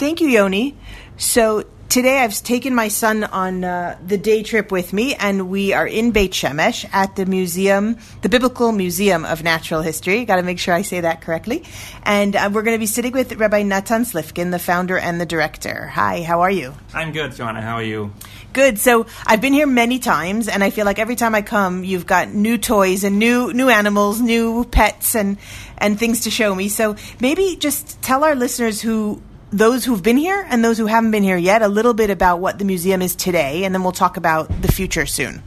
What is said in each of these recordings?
Thank you, Yoni. So today I've taken my son on uh, the day trip with me, and we are in Beit Shemesh at the museum, the Biblical Museum of Natural History. Got to make sure I say that correctly. And uh, we're going to be sitting with Rabbi Natan Slifkin, the founder and the director. Hi, how are you? I'm good, Joanna. How are you? Good. So I've been here many times, and I feel like every time I come, you've got new toys and new new animals, new pets, and and things to show me. So maybe just tell our listeners who those who've been here and those who haven't been here yet a little bit about what the museum is today, and then we'll talk about the future soon.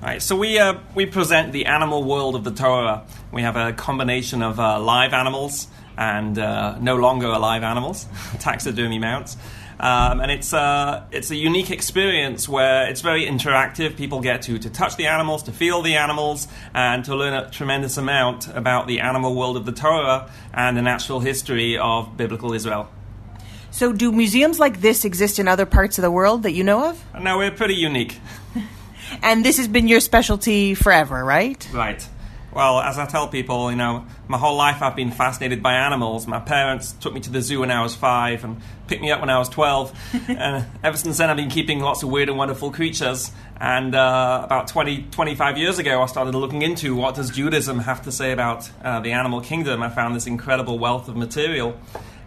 All right, so we uh, we present the animal world of the Torah. We have a combination of uh, live animals and uh, no longer alive animals, taxidermy mounts. Um, and it's, uh, it's a unique experience where it's very interactive. People get to, to touch the animals, to feel the animals, and to learn a tremendous amount about the animal world of the Torah and the natural history of biblical Israel. So, do museums like this exist in other parts of the world that you know of? No, we're pretty unique. and this has been your specialty forever, right? Right. Well, as I tell people, you know, my whole life I've been fascinated by animals. My parents took me to the zoo when I was five and picked me up when I was 12. and ever since then, I've been keeping lots of weird and wonderful creatures. And uh, about 20, 25 years ago, I started looking into what does Judaism have to say about uh, the animal kingdom. I found this incredible wealth of material.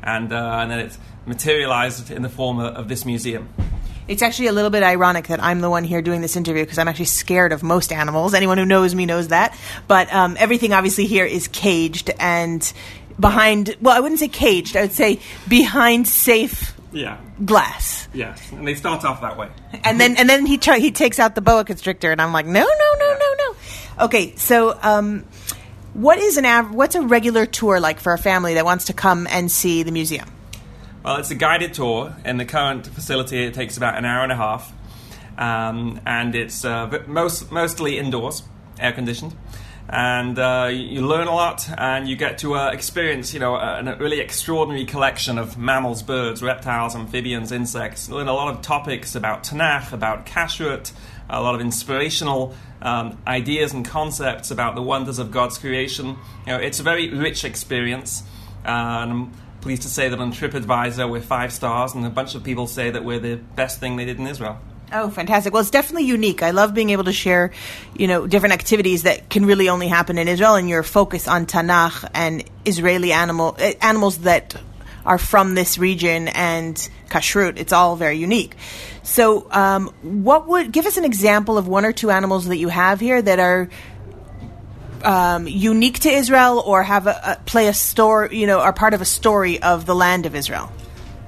And, uh, and then it materialized in the form of, of this museum. It's actually a little bit ironic that I'm the one here doing this interview because I'm actually scared of most animals. Anyone who knows me knows that. But um, everything obviously here is caged and behind, well, I wouldn't say caged, I would say behind safe yeah. glass. Yes, and they start off that way. And then and then he try, he takes out the boa constrictor, and I'm like, no, no, no, no, no. Okay, so um, what is an av- what's a regular tour like for a family that wants to come and see the museum? Well, it's a guided tour. and the current facility, it takes about an hour and a half, um, and it's uh, most mostly indoors, air conditioned. And uh, you learn a lot, and you get to uh, experience, you know, a, a, really extraordinary collection of mammals, birds, reptiles, amphibians, insects. learn a lot of topics about Tanakh, about Kashrut, a lot of inspirational um, ideas and concepts about the wonders of God's creation. You know, it's a very rich experience. Um, pleased to say that on TripAdvisor we're five stars, and a bunch of people say that we're the best thing they did in Israel. Oh, fantastic! Well, it's definitely unique. I love being able to share, you know, different activities that can really only happen in Israel, and your focus on Tanakh and Israeli animal eh, animals that are from this region and kashrut. It's all very unique. So, um, what would give us an example of one or two animals that you have here that are um, unique to Israel or have a, a, play a story, you know, are part of a story of the land of Israel?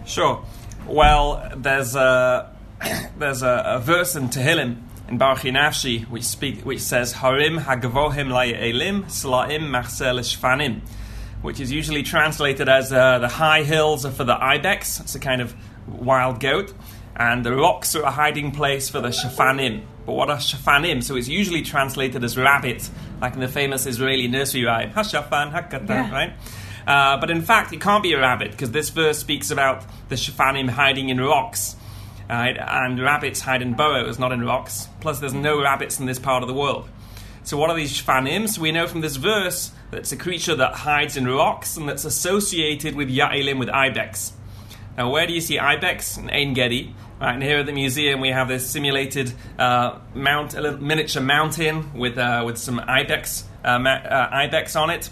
Sure. Well, there's a there's a, a verse in Tehillim in Baruch Nafshi which speak which says Harim hagavohim layelim slaim machsel shfanim, which is usually translated as uh, the high hills are for the ibex. It's a kind of wild goat, and the rocks are a hiding place for the shafanim. But what are shafanim? So it's usually translated as rabbit, like in the famous Israeli nursery rhyme, Hashafan Hakatan, yeah. right? Uh, but in fact, it can't be a rabbit because this verse speaks about the shafanim hiding in rocks. Right? And rabbits hide in burrows, not in rocks. Plus, there's no rabbits in this part of the world. So, what are these shafanim? So, we know from this verse that it's a creature that hides in rocks and that's associated with Ya'ilim, with ibex. Now, where do you see ibex? In Ein Gedi. Right, and here at the museum, we have this simulated uh, mount, a miniature mountain with uh, with some ibex uh, ma- uh, ibex on it,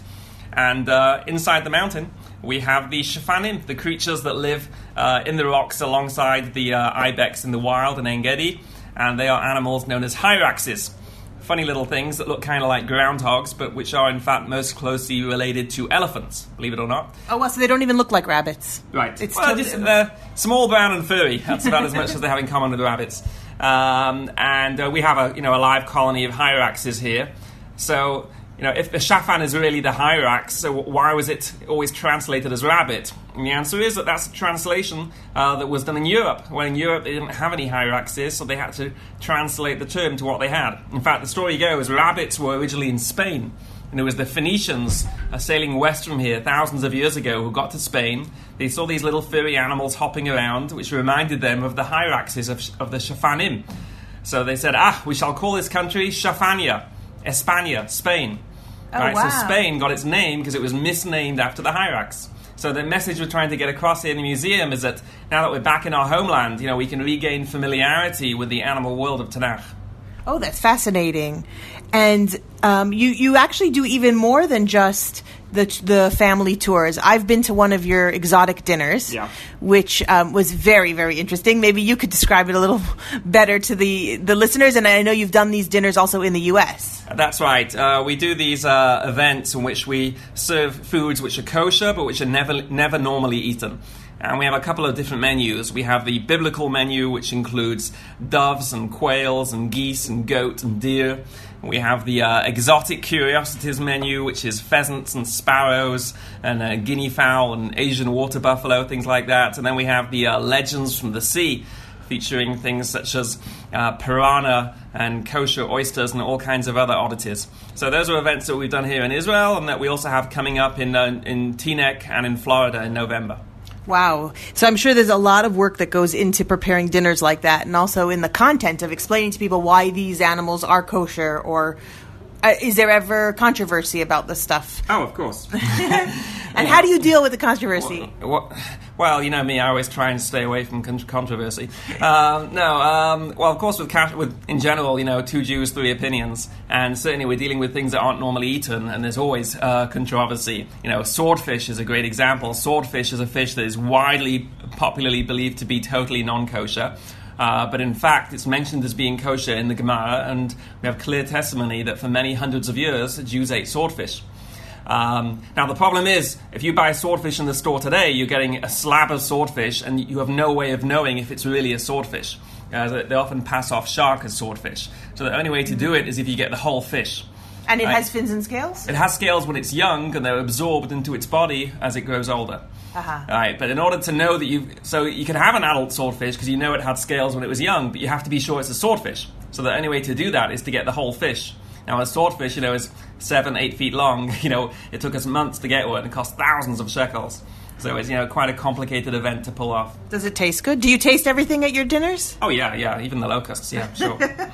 and uh, inside the mountain we have the shafanim, the creatures that live uh, in the rocks alongside the ibex in the wild in Ein Gedi, and they are animals known as hyraxes funny little things that look kind of like groundhogs, but which are in fact most closely related to elephants, believe it or not. Oh, well, so they don't even look like rabbits. Right. It's well, just, uh, small, brown, and furry. That's about as much as they have in common with rabbits. Um, and uh, we have a you know a live colony of hyraxes here. So you know, if the shafan is really the hyrax, so why was it always translated as rabbit? And the answer is that that's a translation uh, that was done in Europe. When in Europe they didn't have any hyraxes, so they had to translate the term to what they had. In fact, the story goes rabbits were originally in Spain. And it was the Phoenicians uh, sailing west from here thousands of years ago who got to Spain. They saw these little furry animals hopping around, which reminded them of the hyraxes of, of the Shafanim. So they said, ah, we shall call this country Shafania, España, Spain. Oh, right, wow. so Spain got its name because it was misnamed after the hyrax. So the message we're trying to get across here in the museum is that now that we're back in our homeland, you know, we can regain familiarity with the animal world of Tanakh. Oh, that's fascinating. And um, you you actually do even more than just the the family tours. I've been to one of your exotic dinners, Yeah. which um, was very very interesting. Maybe you could describe it a little better to the the listeners. And I know you've done these dinners also in the U.S. That's right. Uh, we do these uh, events in which we serve foods which are kosher but which are never never normally eaten. And we have a couple of different menus. We have the biblical menu, which includes doves and quails and geese and goat and deer. We have the uh, exotic curiosities menu, which is pheasants and sparrows and uh, guinea fowl and Asian water buffalo, things like that. And then we have the uh, legends from the sea, featuring things such as uh, piranha and kosher oysters and all kinds of other oddities. So those are events that we've done here in Israel and that we also have coming up in, uh, in Teaneck and in Florida in November. Wow. So I'm sure there's a lot of work that goes into preparing dinners like that, and also in the content of explaining to people why these animals are kosher, or uh, is there ever controversy about this stuff? Oh, of course. And how do you deal with the controversy? What, well, you know me, I always try and stay away from con- controversy. Um, no, um, well, of course, with, with in general, you know, two Jews, three opinions, and certainly we're dealing with things that aren't normally eaten, and there's always uh, controversy. You know, swordfish is a great example. Swordfish is a fish that is widely, popularly believed to be totally non-kosher. Uh, but in fact, it's mentioned as being kosher in the Gemara, and we have clear testimony that for many hundreds of years, Jews ate swordfish. Um, now, the problem is, if you buy swordfish in the store today, you're getting a slab of swordfish, and you have no way of knowing if it's really a swordfish. Uh, they often pass off shark as swordfish. So the only way to do it is if you get the whole fish. And it Right. has fins and scales? It has scales when it's young, and they're absorbed into its body as it grows older. Uh-huh. Right, but in order to know that you've so you can have an adult swordfish because you know it had scales when it was young, but you have to be sure it's a swordfish. So the only way to do that is to get the whole fish. Now, a swordfish, you know, is seven, eight feet long. You know, it took us months to get one and it cost thousands of shekels. So it's you know quite a complicated event to pull off. Does it taste good? Do you taste everything at your dinners? Oh yeah, yeah, even the locusts, yeah, sure.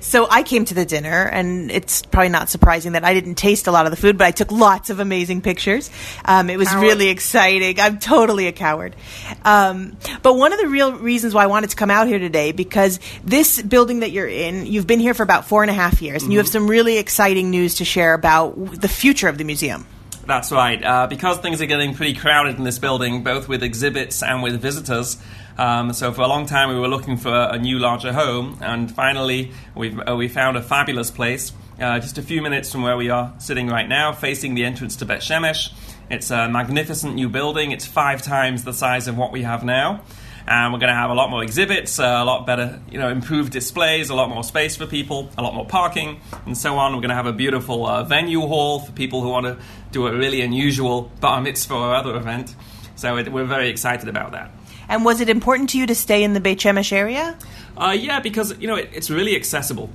So I came to the dinner, and it's probably not surprising that I didn't taste a lot of the food, but I took lots of amazing pictures. Um, it was Coward. really exciting. I'm totally a coward. Um, but one of the real reasons why I wanted to come out here today, because this building that you're in, you've been here for about four and a half years, and you have some really exciting news to share about the future of the museum. That's right. Uh, because things are getting pretty crowded in this building, both with exhibits and with visitors. Um, so for a long time we were looking for a new, larger home, and finally we've uh, we found a fabulous place, uh, just a few minutes from where we are sitting right now, facing the entrance to Bet Shemesh. It's a magnificent new building. It's five times the size of what we have now. And we're going to have a lot more exhibits, uh, a lot better, you know, improved displays, a lot more space for people, a lot more parking, and so on. We're going to have a beautiful uh, venue hall for people who want to do a really unusual bar mitzvah or other event. So it, we're very excited about that. And was it important to you to stay in the Beit Shemesh area? Uh, yeah, because you know it, it's really accessible.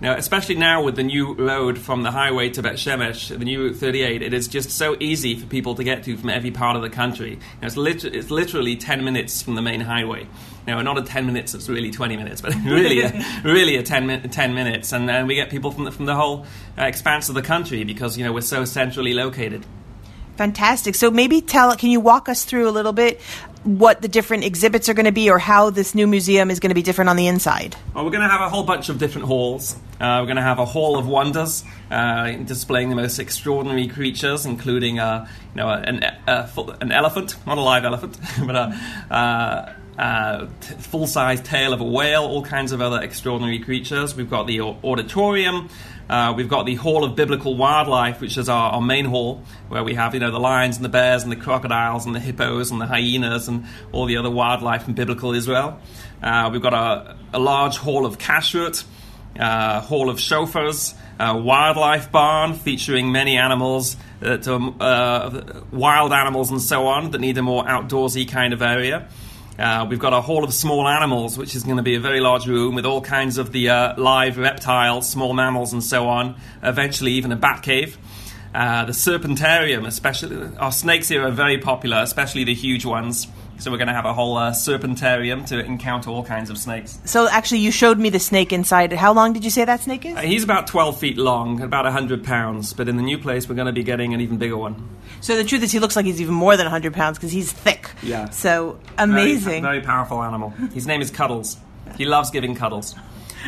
Know, especially now with the new road from the highway to Bet Shemesh, the new Route 38, it is just so easy for people to get to from every part of the country. Know, it's, lit- it's literally 10 minutes from the main highway. Know, not a 10 minutes, it's really 20 minutes, but really, a, really a 10, min- 10 minutes. And uh, we get people from the, from the whole uh, expanse of the country because, you know, we're so centrally located. Fantastic. So maybe tell, can you walk us through a little bit what the different exhibits are going to be or how this new museum is going to be different on the inside? Well, we're going to have a whole bunch of different halls. Uh, we're going to have a hall of wonders, uh, displaying the most extraordinary creatures, including, uh, you know, an, an elephant, not a live elephant, but a uh, t- full-size tail of a whale, all kinds of other extraordinary creatures. We've got the auditorium. Uh, we've got the Hall of Biblical Wildlife, which is our, our main hall, where we have you know the lions and the bears and the crocodiles and the hippos and the hyenas and all the other wildlife from biblical Israel. Uh, we've got a, a large hall of kashrut, uh, hall of shofars, wildlife barn featuring many animals, that uh, wild animals and so on that need a more outdoorsy kind of area. Uh, we've got a hall of small animals, which is going to be a very large room with all kinds of the uh, live reptiles, small mammals, and so on. Eventually, even a bat cave. Uh, the serpentarium, especially our snakes here are very popular, especially the huge ones. So we're going to have a whole uh, serpentarium to encounter all kinds of snakes. So actually, you showed me the snake inside. How long did you say that snake is? Uh, he's about 12 feet long, about 100 pounds, but in the new place we're going to be getting an even bigger one. So the truth is, he looks like he's even more than 100 pounds because he's thick. Yeah. So Very- amazing. Very, powerful animal. His name is Cuddles. He loves giving cuddles.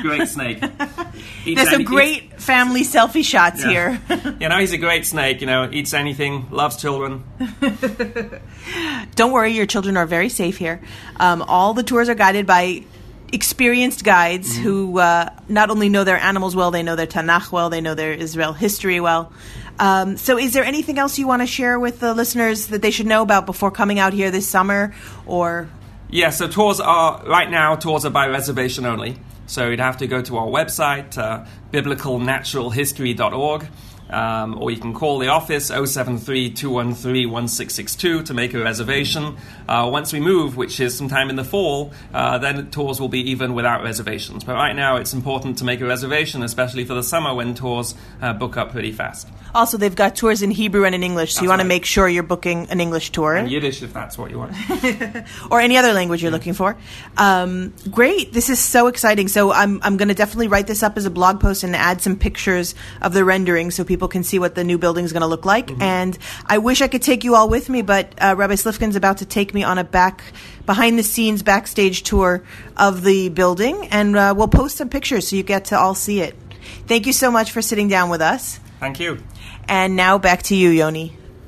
Great snake. Eats There's some any- great family selfie shots Yeah. here. You know, he's a great snake. You know, eats anything, loves children. Don't worry, your children are very safe here. Um, all the tours are guided by experienced guides Mm-hmm. who uh, not only know their animals well, they know their Tanakh well, they know their Israel history well. Um, so, is there anything else you want to share with the listeners that they should know about before coming out here this summer? Or Yeah, so tours are, right now, tours are by reservation only. So you'd have to go to our website, uh, biblicalnaturalhistory.org, um, or you can call the office 073 213 1662 to make a reservation. Uh, once we move, which is sometime in the fall, uh, then tours will be even without reservations. But right now, it's important to make a reservation, especially for the summer when tours uh, book up pretty fast. also, they've got tours in Hebrew and in English, so you That's want to make sure you're booking an English tour. And Yiddish, if that's what you want. or any other language you're looking for. Um, great. This is so exciting. So I'm, I'm going to definitely write this up as a blog post and add some pictures of the rendering so people can see what the new building is going to look like. And I wish I could take you all with me, but uh, Rabbi Slifkin's about to take me on a back behind the scenes backstage tour of the building and uh, we'll post some pictures so you get to all see it. Thank you so much for sitting down with us. Thank you. And now back to you, Yoni.